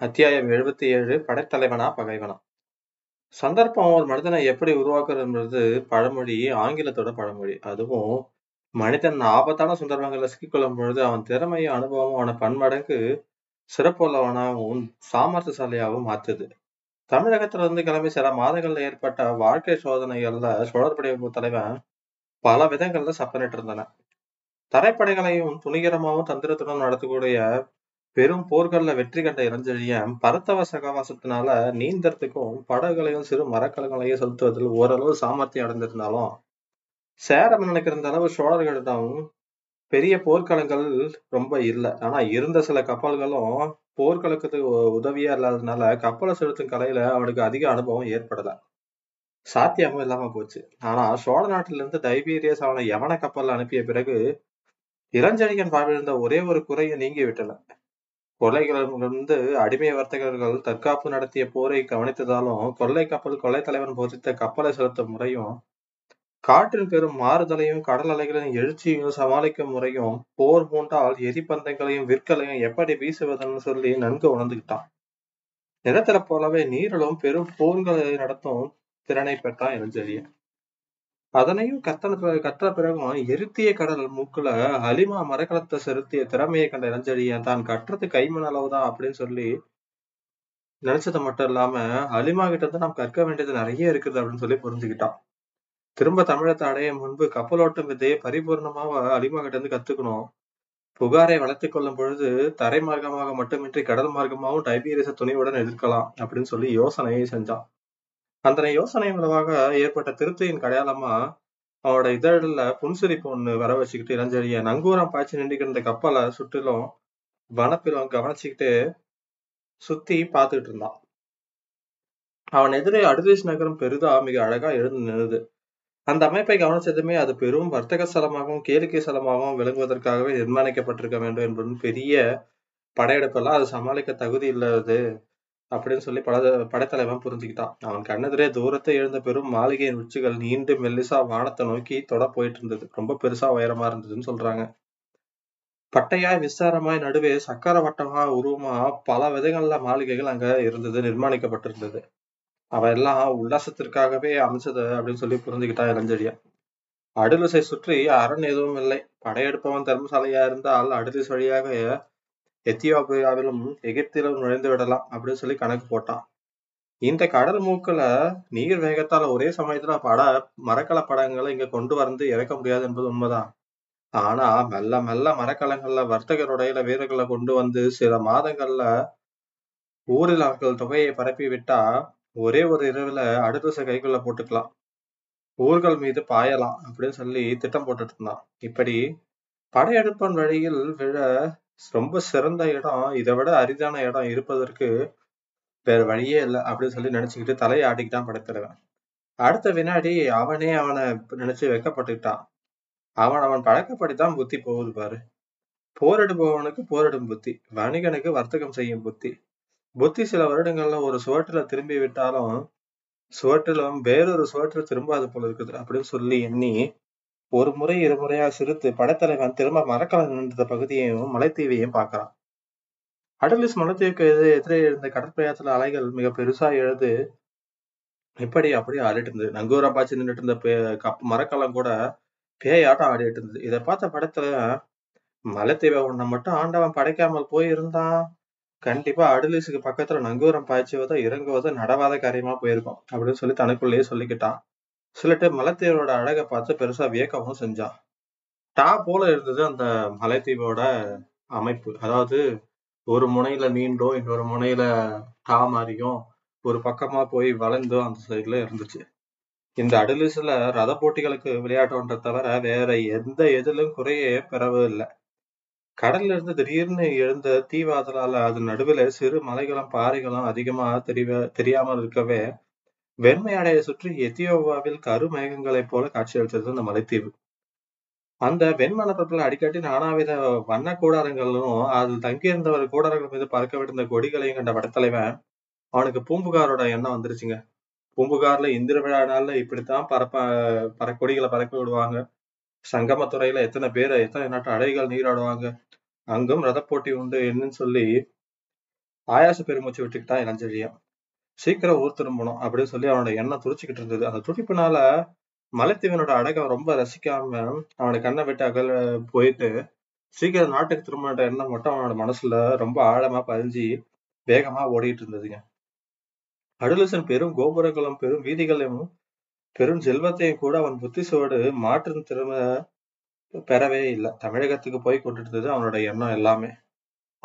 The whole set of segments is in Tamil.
அத்தியாயம் எழுபத்தி ஏழு படைத்தலைவனா பகைவனா? சந்தர்ப்பம் ஒரு மனிதனை எப்படி உருவாக்குறதுன்றது பழமொழி ஆங்கிலத்தோட பழமொழி. அதுவும் மனிதன் ஆபத்தான சந்தர்ப்பங்களை சிக்கிக்கொள்ளும் பொழுது அவன் திறமையும் அனுபவமும் அவனை பன்மடங்கு சிறப்புள்ளவனாகவும் சாமர்த்தியசாலியாகவும் மாற்றுது. தமிழகத்துல இருந்து கிளம்பி சில மாதங்கள்ல ஏற்பட்ட வாழ்க்கை சோதனைகள்ல சோழற்படை தலைவன் பல விதங்கள்ல சப்பனிட்டு இருந்தன தரைப்படைகளையும் துணிகரமாகவும் தந்திரத்துடன் நடத்தக்கூடிய பெரும் போர்கள்ல வெற்றி கண்ட இளஞ்செழியன் பரத்தவ சகவாசத்தினால நீந்தறதுக்கும் படகுகளையும் சிறு மரக்கலங்களையும் செலுத்துவதில் ஓரளவு சாமர்த்தியம் அடைந்திருந்தாலும் சேரம் நினைக்கிற இருந்த அளவு சோழர்களிடம் பெரிய போர்க்களங்கள் ரொம்ப இல்லை. ஆனா இருந்த சில கப்பல்களும் போர்களுக்கு உதவியா இல்லாததுனால கப்பலை செலுத்தும் கலையில அவனுக்கு அதிக அனுபவம் ஏற்படல. சாத்தியமும் இல்லாம போச்சு. ஆனா சோழ நாட்டில இருந்து டைபீரியஸ் அவனை யவன கப்பல்ல அனுப்பிய பிறகு இளஞ்செழியன் வாழ்விருந்த ஒரே ஒரு குறையை நீங்கி விட்டன. கொள்ளைகளிலிருந்து அடிமை வர்த்தகர்கள் தற்காப்பு நடத்திய போரை கவனித்ததாலும் கொள்ளை கப்பல் கொள்ளை தலைவன் போதித்த கப்பலை செலுத்தும் முறையும் காற்றின் பெரும் மாறுதலையும் கடல் அலைகளின் எழுச்சியையும் சமாளிக்கும் முறையும் போர் பூண்டால் எரிபந்தங்களையும் விற்களையும் எப்படி வீசுவதுன்னு சொல்லி நன்கு உணர்ந்துகிட்டான். நிலத்தில போலவே நீரிலும் பெரும் போர்களை நடத்தும் திறனை பெற்றான் இளஞ்செழியன் அதனையும் கத்தன கற்ற பிறகும் எருத்திய கடல் மூக்குல அலிமா மரக்கலத்தை செலுத்திய திறமையை கண்ட இளஞ்செழியன் தான் கற்றது கைமண் அளவுதான் அப்படின்னு சொல்லி நினைச்சது மட்டும் இல்லாம அலிமா கிட்ட இருந்து நாம் கற்க வேண்டியது நிறைய இருக்குது அப்படின்னு சொல்லி புரிஞ்சுக்கிட்டான். திரும்ப தமிழத்தை அடைய முன்பு கப்பலோட்டும் வித்தையை பரிபூர்ணமாக அலிமா கிட்ட இருந்து கத்துக்கணும். புகாரை வளர்த்து கொள்ளும் பொழுது தரை மார்க்கமாக மட்டுமின்றி கடல் மார்க்கமாகவும் டைபீரியஸ துணிவுடன் எதிர்க்கலாம் அப்படின்னு சொல்லி யோசனையை செஞ்சான். அந்த யோசனை மூலமாக ஏற்பட்ட திருப்தியின் கடையாளமா அவனோட இதழில் புன்சிரிப்பு ஒண்ணு வர வச்சுக்கிட்டு இளஞ்செழிய நங்கூரம் பாய்ச்சி நின்றுக்கிட்டு இருந்த கப்பலை சுற்றிலும் வனப்பிலும் கவனிச்சுக்கிட்டு சுத்தி பார்த்துட்டு இருந்தான். அவன் எதிரே அடுதேஷ் நகரம் பெரிதா மிக அழகா எழுந்து நின்றுது அந்த அமைப்பை கவனிச்சதுமே அது பெரும் வர்த்தக ஸ்தலமாகவும் கேளிக்கை ஸ்தலமாகவும் விளங்குவதற்காகவே நிர்மாணிக்கப்பட்டிருக்க வேண்டும் என்பது பெரிய படையெடுப்பெல்லாம் அது சமாளிக்க தகுதி இல்லாது அப்படின்னு சொல்லி பட படைத்தலைவன் புரிஞ்சுக்கிட்டான். அவன் கண்ணெதிரே தூரத்தை எழுந்த பெரும் மாளிகையின் உச்சிகள் நீண்டு மெல்லிசா வானத்தை நோக்கி தொட போயிட்டு இருந்தது ரொம்ப பெருசா உயரமா இருந்ததுன்னு சொல்றாங்க. பட்டையாய் விசாரமாய் நடுவே சக்கர வட்டமா உருவமா பல விதங்கள்ல மாளிகைகள் அங்க இருந்தது நிர்மாணிக்கப்பட்டிருந்தது. அவ எல்லாம் உல்லாசத்திற்காகவே அமைச்சது அப்படின்னு சொல்லி புரிஞ்சுக்கிட்டான் இளஞ்செழியன். அடுலிசை சுற்றி அரண் எதுவும் இல்லை. படையெடுப்பவன் தர்மசாலையா இருந்தால் அடுலிஸ் வழியாக எத்தியோப்பியாவிலும் எகிப்திலும் நுழைந்து விடலாம் அப்படின்னு சொல்லி கணக்கு போட்டான். இந்த கடல் மூக்குல நீர் வேகத்தால ஒரே சமயத்துல பட மரக்கல படங்களை இங்க கொண்டு வந்து இறக்க முடியாது என்பது உண்மைதான். ஆனா மெல்ல மெல்ல மரக்கலங்கள்ல வர்த்தகருடைய வீரர்களை கொண்டு வந்து சில மாதங்கள்ல ஊரில் அவர்கள் தொகையை பரப்பி விட்டா ஒரே ஒரு இரவுல அடுத்த கைக்குள்ள போட்டுக்கலாம். ஊர்கள் மீது பாயலாம் அப்படின்னு சொல்லி திட்டம் போட்டுட்டு இருந்தான். இப்படி படையெடுப்பன் வழியில் விழ ரொம்ப சிறந்த இடம். இதை விட அரிதான இடம் இருப்பதற்கு வேற வழியே இல்லை அப்படின்னு சொல்லி நினைச்சுக்கிட்டு தலையை ஆட்டிக்கிட்டான் படைத்தலைவன். அடுத்த வினாடி அவனே அவனை நினைச்சு வைக்கப்பட்டுக்கிட்டான். அவன் அவன் பழக்கப்படித்தான் புத்தி போகுது பாரு. போரிடுபவனுக்கு போரிடும் புத்தி வணிகனுக்கு வர்த்தகம் செய்யும் புத்தி. புத்தி சில வருடங்கள்ல ஒரு சுவற்றுல திரும்பி விட்டாலும் சுவற்றிலும் வேறொரு சுவற்றில் திரும்பாது போல இருக்குது அப்படின்னு சொல்லி எண்ணி ஒரு முறை இருமுறையா சிரித்து படைத்தலைவன் திரும்ப மரக்கலம் நின்ற பகுதியையும் மலைத்தீவையும் பார்க்கிறான். அடலிஸ் மலைத்தீவுக்கு எதிரே எதிரே இருந்த கடற்பயணத்துல அலைகள் மிக பெருசா எழுது இப்படி அப்படியே ஆடிட்டு இருந்தது. நங்கூரம் பாய்ச்சி நின்றுட்டு இருந்த கப் மரக்கலம் கூட பேயாட்டம் ஆடிட்டு இருந்தது. இதை பார்த்த படத்துல மலைத்தீவை ஒண்ணை மட்டும் ஆண்டவன் படைக்காமல் போயிருந்தான். கண்டிப்பா அடலிஸுக்கு பக்கத்துல நங்கூரம் பாய்ச்சுவதோ இறங்குவதோ நடவாத காரியமா போயிருக்கும் அப்படின்னு சொல்லி தனக்குள்ளேயே சொல்லிக்கிட்டான். சிலட்டு மலைத்தீவோட அழகை பார்த்து பெருசா வியக்கவும் செஞ்சான். டா போல இருந்தது அந்த மலைத்தீவோட அமைப்பு. அதாவது ஒரு முனையில நீண்டும் இன்னொரு முனையில டா மாதிரியும் ஒரு பக்கமா போய் வளைந்தோ அந்த சைட்ல இருந்துச்சு. இந்த அடுலிஸ்ல ரத போட்டிகளுக்கு விளையாட்டோன்ற தவிர வேற எந்த எதிலும் குறையே பெறவே இல்லை. கடல்ல இருந்து திடீர்னு எழுந்த தீவாதலால அது நடுவில் சிறு மலைகளும் பாறைகளும் அதிகமா தெரிய தெரியாமல் இருக்கவே வெண்மையடையை சுற்றி எத்தியோவாவில் கருமேகங்களைப் போல காட்சியளித்தது அந்த மலைத்தீவு. அந்த வெண்மணப்பரப்புல அடிக்கடி நானாவித வண்ண கூடாரங்களும் அதில் தங்கியிருந்தவர் கூடாரங்கள் மீது பறக்க விடுந்த கொடிகளையும் கண்ட படத்தலைவன் அவனுக்கு பூம்புகாரோட எண்ணம் வந்துருச்சுங்க. பூம்புகார்ல இந்திர விழா நாள்ல இப்படித்தான் பறப்ப பற கொடிகளை பறக்க விடுவாங்க. சங்கமத்துறையில எத்தனை பேர் எத்தனை நாட்டு அடைகள் நீராடுவாங்க. அங்கும் ரத போட்டி உண்டு என்னன்னு சொல்லி ஆயாச பெருமூச்சு விட்டுக்கிட்டான் இளஞ்செழியன் சீக்கிரம் ஊர் திரும்பணும் அப்படின்னு சொல்லி அவனோட எண்ணம் துடிச்சுக்கிட்டு இருந்தது. அந்த துடிப்புனால மலைத்தீவனோட அடக்கம் ரொம்ப ரசிக்காம அவனோட கண்ணை விட்டு அகல போயிட்டு சீக்கிரம் நாட்டுக்கு திரும்பின எண்ணம் மட்டும் அவனோட மனசுல ரொம்ப ஆழமா பதிஞ்சு வேகமா ஓடிட்டு இருந்ததுங்க. அடுலசன் பெரும் கோபுரங்களும் பெரும் வீதிகளையும் பெரும் செல்வத்தையும் கூட அவன் புத்திசோடு மாற்று திறமை பெறவே இல்லை. தமிழகத்துக்கு போய் கொண்டிருந்தது அவனோட எண்ணம் எல்லாமே.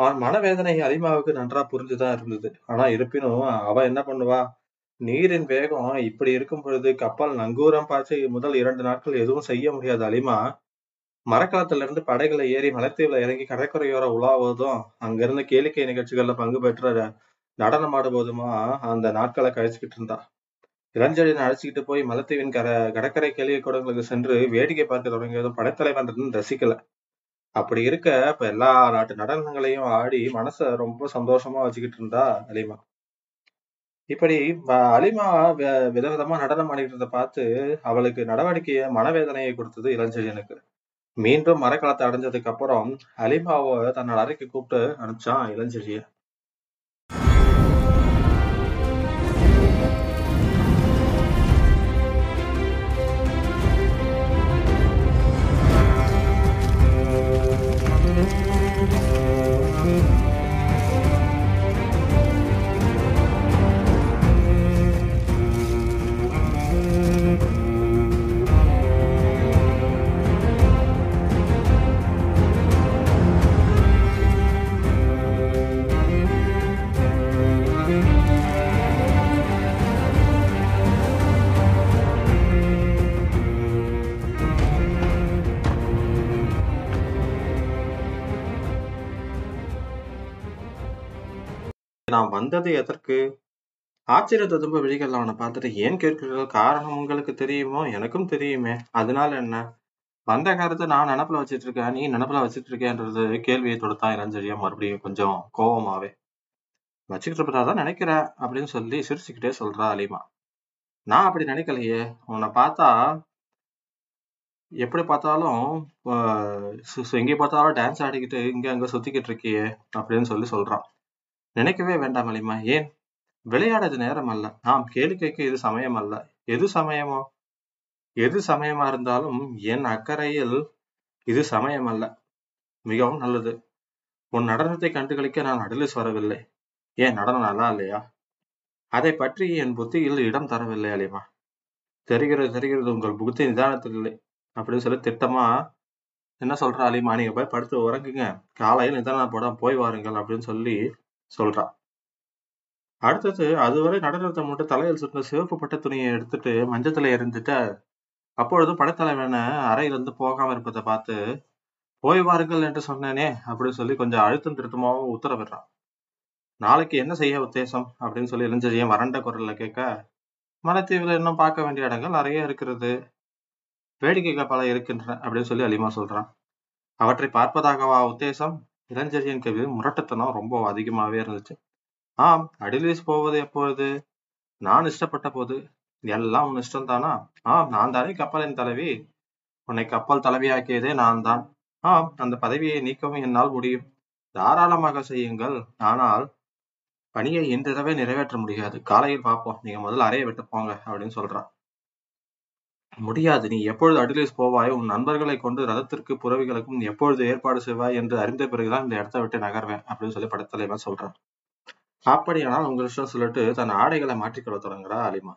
அவன் மனவேதனை அலிமாவுக்கு நன்றா புரிஞ்சுதான் இருந்தது. ஆனா இருப்பினும் அவ என்ன பண்ணுவா? நீரின் வேகம் இப்படி இருக்கும் பொழுது கப்பல் நங்கூரம் பாய்ச்சி முதல் இரண்டு நாட்கள் எதுவும் செய்ய முடியாது. அலிமா மரக்காலத்துல இருந்து படைகளை ஏறி மலைத்தீவுல இறங்கி கடற்கரையோர உலாவதும் அங்கிருந்து கேளிக்கை நிகழ்ச்சிகள்ல பங்கு பெற்ற நடனம் ஆடுவதுமா அந்த நாட்களை கழிச்சுக்கிட்டு இருந்தா. இளஞ்செழியனை அழைச்சிக்கிட்டு போய் மலத்தீவின் கர கடற்கரை கேளிக்கை கூடங்களுக்கு சென்று வேடிக்கை பார்க்க தொடங்கியதும் படைத்தலைவன் ரசிக்கல. அப்படி இருக்க இப்ப எல்லா நாட்டு நடனங்களையும் ஆடி மனச ரொம்ப சந்தோஷமா வச்சுக்கிட்டு இருந்தா அலிமா. இப்படி வ- அலிமா விதவிதமா நடனம் ஆடிட்டு பார்த்து அவளுக்கு நடவடிக்கைய மனவேதனையை கொடுத்தது இளஞ்செழியனுக்கு. மீண்டும் மரக்கலத்தை அடைஞ்சதுக்கு அப்புறம் அலிமாவை தன்னோட அறைக்கு கூப்பிட்டு அனுப்பிச்சான் இளஞ்செழிய நான் வந்தது எதற்கு? ஆச்சரிய ததும்ப விழிகள் அவனை பார்த்துட்டு ஏன் கேட்கிறீர்கள்? காரணம் உங்களுக்கு தெரியுமோ? எனக்கும் தெரியுமே. அதனால என்ன? வந்த காரத்தை நான் நினப்புல வச்சிட்டு இருக்கேன் நீ நினப்புல வச்சிட்டு இருக்கேன்றது கேள்வியை தொடுத்தான் இளஞ்செழியா மறுபடியும் கொஞ்சம் கோவமாவே. வச்சுக்கிட்டு இருப்பதாதான் நினைக்கிறேன் அப்படின்னு சொல்லி சிரிச்சுக்கிட்டே சொல்றா அலிமா. நான் அப்படி நினைக்கலையே. உன்னை பார்த்தா எப்படி பார்த்தாலும் எங்கே பார்த்தாலும் டான்ஸ் ஆடிக்கிட்டு இங்க அங்க சுத்திக்கிட்டு இருக்கியே அப்படின்னு சொல்லி சொல்றான் நினைக்கவே வேண்டாம் அலிமா ஏன்? விளையாடது நேரம் அல்ல. நாம் கேளிக்கைக்கு இது சமயம் அல்ல. எது சமயமோ? எது சமயமா இருந்தாலும் என் அக்கறையில் இது சமயம் அல்ல. மிகவும் நல்லது. உன் நடனத்தை கண்டுகளிக்க நான் அடலிஸ் வரவில்லை. ஏன்? நடனம் நல்லா இல்லையா? அதை பற்றி என் புத்தியில் இடம் தரவில்லை அலிமா தெரிகிறது தெரிகிறது. உங்கள் புத்தி நிதானத்தில் இல்லை. அப்படின்னு சொல்லி திட்டமா என்ன சொல்றா அலிமா நீங்க போய் படுத்து உறங்குங்க. காலையில் நிதானம் போட போய் வாருங்கள் அப்படின்னு சொல்லி சொல்றா. அடுத்தது அதுவரை நடனத்தை மட்டும் தலையில் சுட்டின சிவப்பு பட்ட துணியை எடுத்துட்டு மஞ்சத்துல எரிஞ்சுட்டு அப்பொழுது படைத்தலைவன அறையிலிருந்து போகாம இருப்பதை பார்த்து போய் வாருங்கள் என்று சொன்னேனே அப்படின்னு சொல்லி கொஞ்சம் அழுத்தம் திருத்தமாகவும் உத்தரவிடுறான் நாளைக்கு என்ன செய்ய உத்தேசம்? அப்படின்னு சொல்லி இளைஞரையும் வறண்ட குரல்ல கேட்க மலைத்தீவில் இன்னும் பார்க்க வேண்டிய இடங்கள் நிறைய இருக்கிறது. வேடிக்கைகள் பல இருக்கின்றன அப்படின்னு சொல்லி அலிமா சொல்றான் அவற்றை பார்ப்பதாகவா உத்தேசம்? இளஞ்செழியன் கவி முரட்டத்தனம் ரொம்ப அதிகமாவே இருந்துச்சு. ஆம் அடிலீஸ் போவது எப்பொழுது? நான் இஷ்டப்பட்ட போது. எல்லாம் உன் இஷ்டம் தானா ஆம் நான் தானே கப்பலின் தலைவி? உன்னை கப்பல் தலைவியாக்கியதே நான் தான் ஆம் அந்த பதவியை நீக்கவும் என்னால் முடியும். தாராளமாக செய்யுங்கள். ஆனால் பணியை இன்றிரவே நிறைவேற்ற முடியாது. காலையில் பார்ப்போம் நீங்க முதல்ல அறையை விட்டு போங்க அப்படின்னு சொல்றான். முடியாது. நீ எப்பொழுது அடிலிஸ் போவாய் உன் நண்பர்களை கொண்டு ரதத்திற்கு புறவிகளுக்கும் எப்பொழுது ஏற்பாடு செய்வாய் என்று அறிந்த பிறகுதான் இந்த இடத்தை விட்டு நகர்வேன் அப்படின்னு சொல்லி படத்தலைவன் சொல்றான். அப்படியானால் உங்க இஷ்டம் சொல்லிட்டு தன் ஆடைகளை மாற்றிக்கொள்ள தொடங்குறா அலிமா.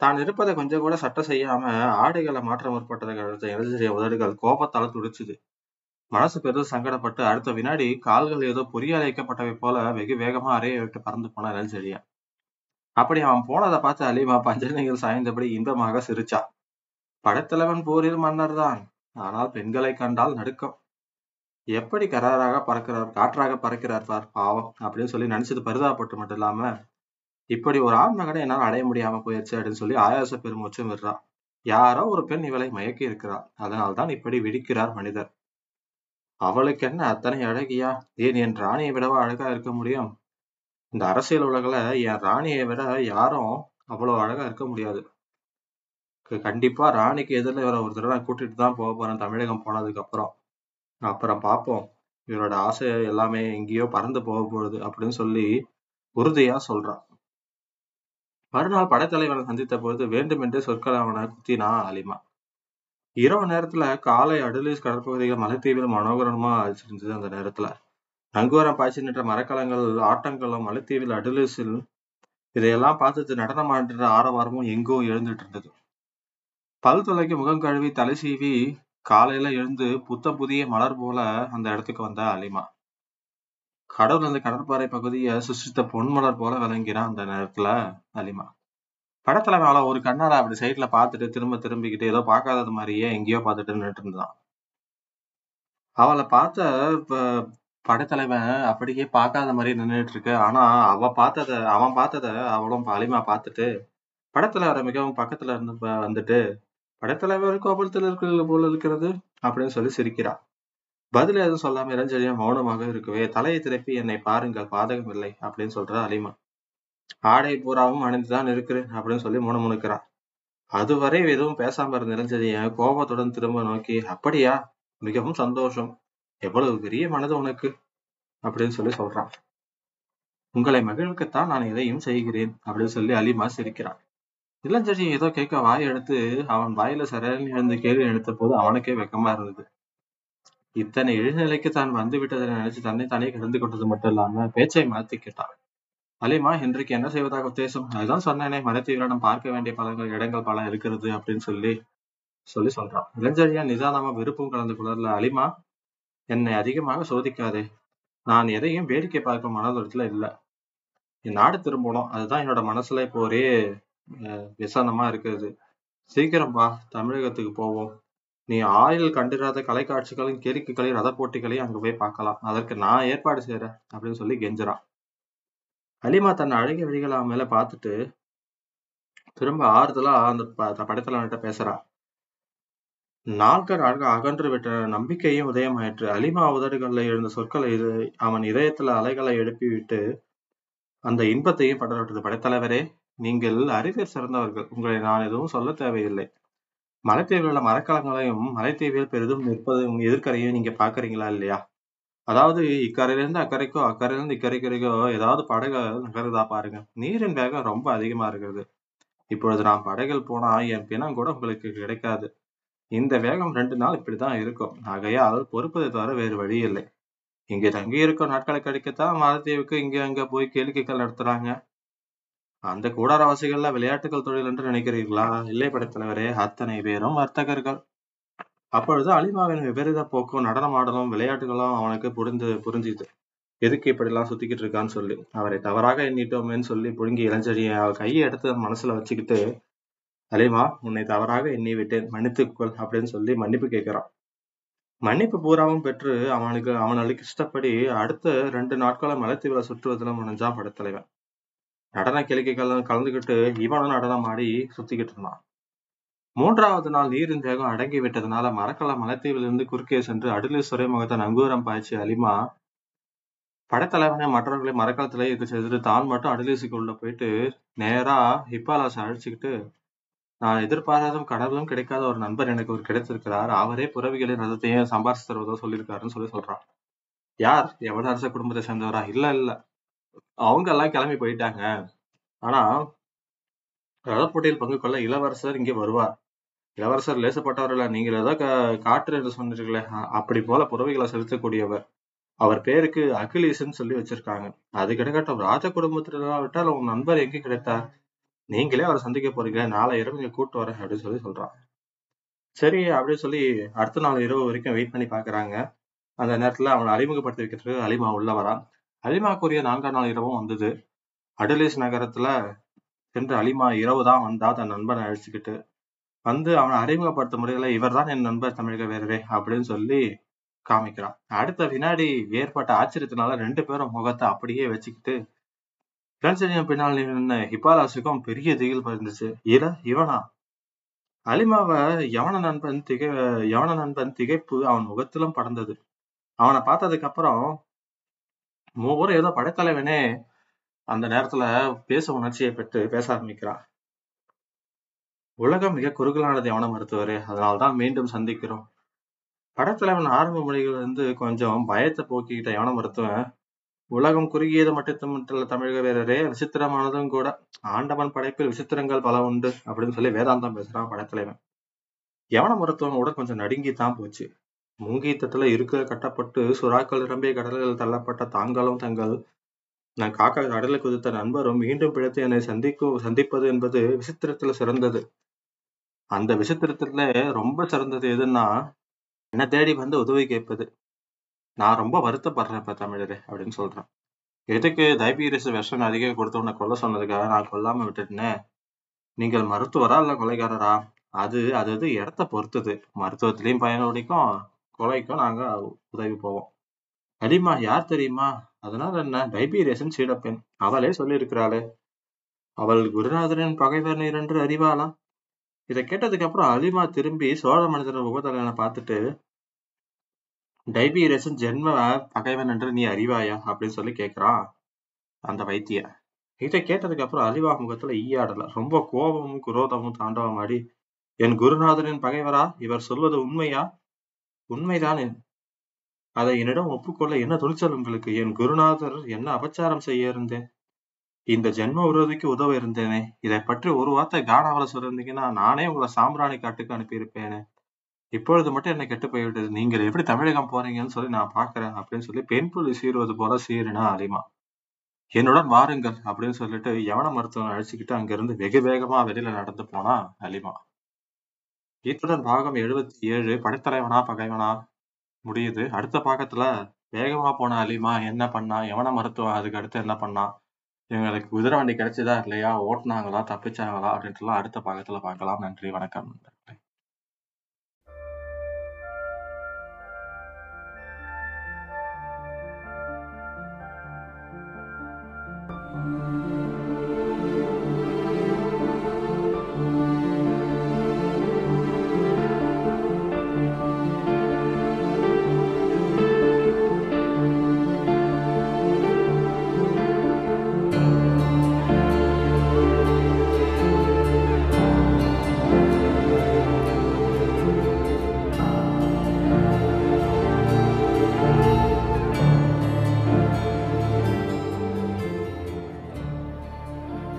தான் இருப்பதை கொஞ்சம் கூட சட்டை செய்யாம ஆடைகளை மாற்ற முற்பட்டதை கழித்த உதடுகள் கோபத்தால துடிச்சுது. மனசு பெரிதும் சங்கடப்பட்டு அடுத்த வினாடி கால்கள் ஏதோ பொறியால் இயக்கப்பட்டவை போல வெகு வேகமா அறையை விட்டு பறந்து போன இளஞ்செழியன் அப்படி அவன் போனதை பார்த்து அலிமா பஞ்சனைகள் சாய்ந்தபடி இன்பமாக சிரிச்சா படைத்தலைவன் போரில் மன்னர் தான் ஆனால் பெண்களை கண்டால் நடுக்கம். எப்படி கராராக பறக்கிறார் காற்றாக பறக்கிறார் பார் பாவம் அப்படின்னு சொல்லி நினைச்சது பரிதாபப்பட்டு மட்டும் இல்லாம இப்படி ஒரு ஆண் மகனை என்னால் அடைய முடியாம போயிடுச்சு அப்படின்னு சொல்லி ஆயாச பெருமூச்சும் விடுறான் யாரோ ஒரு பெண் இவளை மயக்கி இருக்கிறார் அதனால்தான் இப்படி விழிக்கிறார் மனிதர். அவளுக்கு என்ன அத்தனை அழகியா? ஏன் என் ராணியை விடவா அழகா இருக்க முடியும்? இந்த அரசியல் உலகில என் ராணியை விட யாரும் அவ்வளவு அழகா இருக்க முடியாது. கண்டிப்பா ராணிக்கு எதிரில் இவரை ஒரு தடவை நான் கூட்டிட்டு தான் போக போறேன். தமிழகம் போனதுக்கு அப்புறம். அப்புறம் பார்ப்போம் இவரோட ஆசை எல்லாமே எங்கேயோ பறந்து போக போகுது அப்படின்னு சொல்லி உறுதியா சொல்றான். மறுநாள் படைத்தலைவனை சந்தித்த பொழுது வேண்டுமென்றே சொற்கள் அவனை குத்தினா அலிமா. இரவு நேரத்துல காலை அடலீஸ் கடற்பகுதிகள் மலைத்தீவில் மனோகரமா இருந்தது அந்த நேரத்துல. நங்கூரம் பாய்ச்சி நின்ற மரக்கலங்கள் ஆட்டங்களும் மலைத்தீவில் அடலீஸில் இதையெல்லாம் பார்த்துட்டு நடனமாடுற ஆரவாரமும் எங்கோ எழுந்துட்டு இருந்தது. பல் துளைக்கு முகம் கழுவி தலை சீவி காலையில எழுந்து புத்தம் புதிய மலர் போல அந்த இடத்துக்கு வந்த அலிமா. கடவுள் அந்த கடற்பாறை பகுதியை சுசித்த பொன்மலர் போல விளங்கினான் அந்த நேரத்துல அலிமா. படத்துல மேல ஒரு கண்ணால அப்படி சைட்ல பார்த்துட்டு திரும்ப திரும்பிக்கிட்டு ஏதோ பார்க்காதது மாதிரியே எங்கேயோ பார்த்துட்டு நின்று இருந்தான். அவளை பார்த்த படத்தலைவன் படைத்தலைவன் அப்படியே பார்க்காத மாதிரி நின்றுட்டு இருக்கு. ஆனா அவ பார்த்தத அவன் பார்த்தத அவளும் அலிமா பார்த்துட்டு படத்தலைவரை மிகவும் பக்கத்துல இருந்து வந்துட்டு படைத்தலைவர் கோபத்தில் இருக்கிறது போல இருக்கிறது அப்படின்னு சொல்லி சிரிக்கிறார் பதில் எதுவும் சொல்லாம இளஞ்செழியா மௌனமாக இருக்கவே தலையை திருப்பி என்னை பாருங்கள் பாதகம் இல்லை அப்படின்னு சொல்றா அலிமா. ஆடை பூராவும் அணிந்துதான் இருக்கிறேன் அப்படின்னு சொல்லி முணுமுணுக்கிறார் அதுவரை எதுவும் பேசாம இருந்த இளஞ்செழியன் கோபத்துடன் திரும்ப நோக்கி அப்படியா? மிகவும் சந்தோஷம். எவ்வளவு பெரிய மனது உனக்கு? அப்படின்னு சொல்லி சொல்றான் உங்களை மகிழ்வுக்குத்தான் நான் இதையும் செய்கிறேன் அப்படின்னு சொல்லி அலிமா சிரிக்கிறான் இளஞ்செழி ஏதோ கேட்க வாய் எடுத்து அவன் வாயில சரணி எழுந்து கேள்வி எடுத்த போது அவனுக்கே வெக்கமா இருந்தது. இத்தனை இழிநிலைக்கு தான் வந்து விட்டதை நினைச்சு தன்னை தானே கலந்து கொண்டது மட்டும் இல்லாம பேச்சை மாத்தி கேட்டான் அலிமா இன்றைக்கு என்ன செய்வதாக உத்தேசம்? அதுதான் சொன்னேனே மலைத்தீவிரம் பார்க்க வேண்டிய பல இடங்கள் பல இருக்கிறது அப்படின்னு சொல்லி சொல்லி சொல்றான் இளஞ்செழியா நிதானமா விருப்பம் கலந்து குளர்ல அலிமா என்னை அதிகமாக சோதிக்காதே. நான் எதையும் வேடிக்கை பார்க்க மனதளத்துல இல்ல. என் நாடு திரும்பணும். அதுதான் என்னோட மனசுல இப்போ ஒரே விசனமா இருக்குது சீக்கிரம் வா தமிழகத்துக்கு போவோம். நீ ஆயில் கண்டிராத கலைக்காட்சிகளையும் கேளிக்கைகளையும் ரத போட்டிகளையும் அங்க போய் பார்க்கலாம். அதற்கு நான் ஏற்பாடு செய்யறேன் அப்படின்னு சொல்லி கெஞ்சுறான். அலிமா தன் அழகிய விழிகளை அவன் மேல பார்த்துட்டு திரும்ப ஆறுதலா அந்த ப- படைத்தலைவன்கிட்ட பேசுறா. நாட்கள் அழக அகன்று விட்ட நம்பிக்கையும் உதயமாயிற்று. அலிமா உதடுகள்ல எழுந்த சொற்களை இது அவன் இதயத்துல அலைகளை எழுப்பி விட்டு அந்த இன்பத்தையும் படரவிட்டது. படைத்தலைவரே நீங்கள் அறிவியல் சிறந்தவர்கள். உங்களை நான் எதுவும் சொல்ல தேவையில்லை. மலைத்தீவில் உள்ள மரக்கலங்களையும் மலைத்தீவில் பெரிதும் நிற்பதும் எதிர்க்கரையும் நீங்க பாக்குறீங்களா இல்லையா? அதாவது இக்கரையிலிருந்து அக்கறைக்கோ அக்கறையிலிருந்து இக்கரைக்கரைக்கோ ஏதாவது படகு நகருதா பாருங்க. நீரின் வேகம் ரொம்ப அதிகமா இருக்கிறது. இப்பொழுது நான் படகில் போனா என் பிணம் கூட உங்களுக்கு கிடைக்காது. இந்த வேகம் ரெண்டு நாள் இப்படிதான் இருக்கும். ஆகையால் பொறுப்பதை தவிர வேறு வழி இல்லை. இங்க தங்கி இருக்கும் நாட்களை கழிக்கத்தான் மாலத்தீவுக்கு இங்க அங்க போய் கேளிக்கைகள் நடத்துறாங்க. அந்த கூடாரவாசிகள்ல விளையாட்டுகள் தொழில் என்று நினைக்கிறீர்களா? இல்லை படைத்தலைவரே அத்தனை பேரும் வர்த்தகர்கள். அப்பொழுது அலிமாவின் விபரீத போக்கும் நடனம் ஆடலும் விளையாட்டுகளும் அவனுக்கு புரிந்து புரிஞ்சுது. எதுக்கு இப்படி எல்லாம் சுத்திக்கிட்டு இருக்கான்னு சொல்லி. அவரை தவறாக எண்ணிட்டோமேன்னு சொல்லி புழுங்கி இளஞ்செடியை அவள் கையை எடுத்து மனசுல வச்சுக்கிட்டு அலிமா உன்னை தவறாக எண்ணி விட்டேன் மன்னித்துக்கொள் அப்படின்னு சொல்லி மன்னிப்பு கேட்கிறான். மன்னிப்பு பூராவும் பெற்று அவனுக்கு அவன் இஷ்டப்படி அடுத்த ரெண்டு நாட்கள மலைத்தீவிர சுற்றுவதிலும் முனைஞ்சான் படத்தலைவன். நடன கிழக்கைகள் கலந்துகிட்டு இவனும் நடனம் ஆடி சுத்திக்கிட்டு இருந்தான். மூன்றாவது நாள் நீரின் தேகம் அடங்கி விட்டதுனால மரக்கல மலைத்தீவிலிருந்து குறுக்கே சென்று அடுலீஸ்வரை முகத்தை நங்கூரம் பாய்ச்சி அலிமா படைத்தலைவனை மற்றவர்களை மரக்கலத்திலே இது செய்துட்டு தான் மட்டும் அடலீசுக்கு உள்ள போயிட்டு நேரா ஹிப்பாலாசை அழைச்சிக்கிட்டு நான் எதிர்பாராதும் கடவுளும் கிடைக்காத ஒரு நண்பர் எனக்கு ஒரு கிடைத்திருக்கிறார். அவரே புறவிகளின் ரதத்தையும் சம்பாரிச்சு தருவதோ சொல்லியிருக்காருன்னு சொல்லி சொல்றான். யார்? எவ்வளவு அரச குடும்பத்தை சேர்ந்தவரா? இல்ல இல்ல. அவங்க எல்லாம் கிளம்பி போயிட்டாங்க. ஆனா ரத போட்டியில் பங்கு கொள்ள இளவரசர் இங்கே வருவார். இளவரசர் லேசப்பட்டவர்கள் நீங்கள் ஏதோ காற்று என்று சொன்னீர்களே அப்படி போல புறவைகளை செலுத்தக்கூடியவர். அவர் பேருக்கு அகிலேஷன் சொல்லி வச்சிருக்காங்க. அது கிடைக்கட்டும் ராஜ குடும்பத்துல விட்டால் உன் நண்பர் எங்க கிடைத்தார்? நீங்களே அவரை சந்திக்க போறீங்க நாளை இரவு இங்க கூட்டு வரேன் அப்படின்னு சொல்லி சொல்றான். சரி அப்படின்னு சொல்லி அடுத்த நாள் இரவு வரைக்கும் வெயிட் பண்ணி பாக்குறாங்க அந்த நேரத்துல அவனை அறிமுகப்படுத்தி வைக்கிறதுக்கு அலிமா உள்ள வரான். அலிமா கூறிய நான்காம் நாள் இரவும் வந்தது. அடலேஸ் நகரத்துல சென்று அலிமா இரவு தான் வந்தா தன் நண்பனை அழைச்சிக்கிட்டு வந்து அவனை அறிமுகப்படுத்த முடியல இவர்தான் என் நண்பர் தமிழக வேறவே அப்படின்னு சொல்லி காமிக்கிறான். அடுத்த வினாடி ஏற்பட்ட ஆச்சரியத்தினால ரெண்டு பேரும் முகத்தை அப்படியே வச்சுக்கிட்டு பிரன்சனியம் பின்னால் நின்ன ஹிபாலாசுக்கும் பெரிய திகில் இருந்துச்சு இல இவனா? அலிமாவை யவன நண்பன் திகை யவன நண்பன் திகைப்பு அவன் முகத்திலும் படர்ந்தது அவனை பார்த்ததுக்கு அப்புறம் மூவரும் ஏதோ படைத்தலைவனே அந்த நேரத்துல பேச உணர்ச்சியை பெற்று பேச ஆரம்பிக்கிறான். உலகம் மிக குறுகலானது எவன மருத்துவர் அதனால்தான் மீண்டும் சந்திக்கிறோம். படைத்தலைவன் ஆரம்ப மொழிகள் வந்து கொஞ்சம் பயத்தை போக்கிக்கிட்ட எவன மருத்துவன் உலகம் குறுகியது மட்டும் தமிழக வீரரே விசித்திரமானதும் கூட. ஆண்டவன் படைப்பில் விசித்திரங்கள் பல உண்டு அப்படின்னு சொல்லி வேதாந்தம் பேசுறான் படைத்தலைவன் எவன மருத்துவம் கூட கொஞ்சம் நடுங்கித்தான் போச்சு. மூங்கித்தத்துல இருக்க கட்டப்பட்டு சுறாக்கள் நிரம்பிய கடல்கள் தள்ளப்பட்ட தாங்களும் தங்கள் நான் காக்கா கடலுக்கு குதித்த நண்பரும் மீண்டும் பிழைத்து என்னை சந்திக்கும் சந்திப்பது என்பது விசித்திரத்துல சிறந்தது. அந்த விசித்திரத்துல ரொம்ப சிறந்தது எதுன்னா என்ன தேடி வந்து உதவி கேட்பது. நான் ரொம்ப வருத்தப்படுறேன் இப்ப தமிழரே அப்படின்னு சொல்றேன். எதுக்கு டைபீரியஸ் விஷம் அதிகம் கொடுத்து உன்னை கொல்ல சொன்னதுக்காக நான் கொல்லாம விட்டுட்டேன்? நீங்கள் மருத்துவரா இல்ல கொலைகாரரா? அது அது இடத்த பொறுத்தது. மருத்துவத்திலையும் பயனுடிக்கும் கொலைக்கும் நாங்க உதவி போவோம். அலிமா யார் தெரியுமா? அதனால என்ன? டைபீரியஸின் சீடப்பெண். அவளே சொல்லியிருக்கிறாளே. அவள் குருநாதரின் பகைவர் நீர் என்று அறிவாளா? இதை கேட்டதுக்கு அப்புறம் அலிமா திரும்பி சோழ மனிதர் உபதலனை பார்த்துட்டு டைபீரியஸின் ஜென்ம பகைவன் என்று நீ அறிவாயா? அப்படின்னு சொல்லி கேட்குறான் அந்த வைத்திய இதை கேட்டதுக்கு அப்புறம் அலிவா முகத்துல ஈயாடல. ரொம்ப கோபமும் குரோதமும் தாண்டவமாடி என் குருநாதரின் பகைவரா? இவர் சொல்வது உண்மையா? உண்மைதான் அதை என்னிடம் ஒப்புக்கொள்ள என்ன துணிச்சல் உங்களுக்கு? என் குருநாதர் என்ன அபச்சாரம் செய்ய இருந்தேன்? இந்த ஜென்ம விரோதிக்கு உதவ இருந்தேனே? இதை பற்றி ஒரு வார்த்தை கானாவல சொல்லிருந்தீங்கன்னா நானே உங்களை சாம்பிராணி காட்டுக்கு அனுப்பியிருப்பேனே? இப்பொழுது மட்டும் என்ன கெட்டு போய்விட்டது. நீங்கள் எப்படி தமிழகம் போறீங்கன்னு சொல்லி நான் பாக்குறேன் அப்படின்னு சொல்லி பெண் புள்ளி சீருவது போல சீருனா அலிமா என்னுடன் வாருங்கள் அப்படின்னு சொல்லிட்டு யவன மருத்துவம் அழைச்சிக்கிட்டு அங்கிருந்து வெகு வேகமா வெளியில நடந்து போனா அலிமா இத்துடன் பாகம் எழுபத்தி ஏழு படைத்தலைவனா பகைவனா முடியுது. அடுத்த பாகத்துல வேகமா போன அலிமா என்ன பண்ணா? எவன மருத்துவம்? அதுக்கு அடுத்து என்ன பண்ணா? இவங்களுக்கு குதிரை வண்டி கிடைச்சதா இல்லையா? ஓட்டுனாங்களா? தப்பிச்சாங்களா? அப்படின்ட்டுலாம் அடுத்த பாகத்துல பார்க்கலாம். நன்றி வணக்கம்.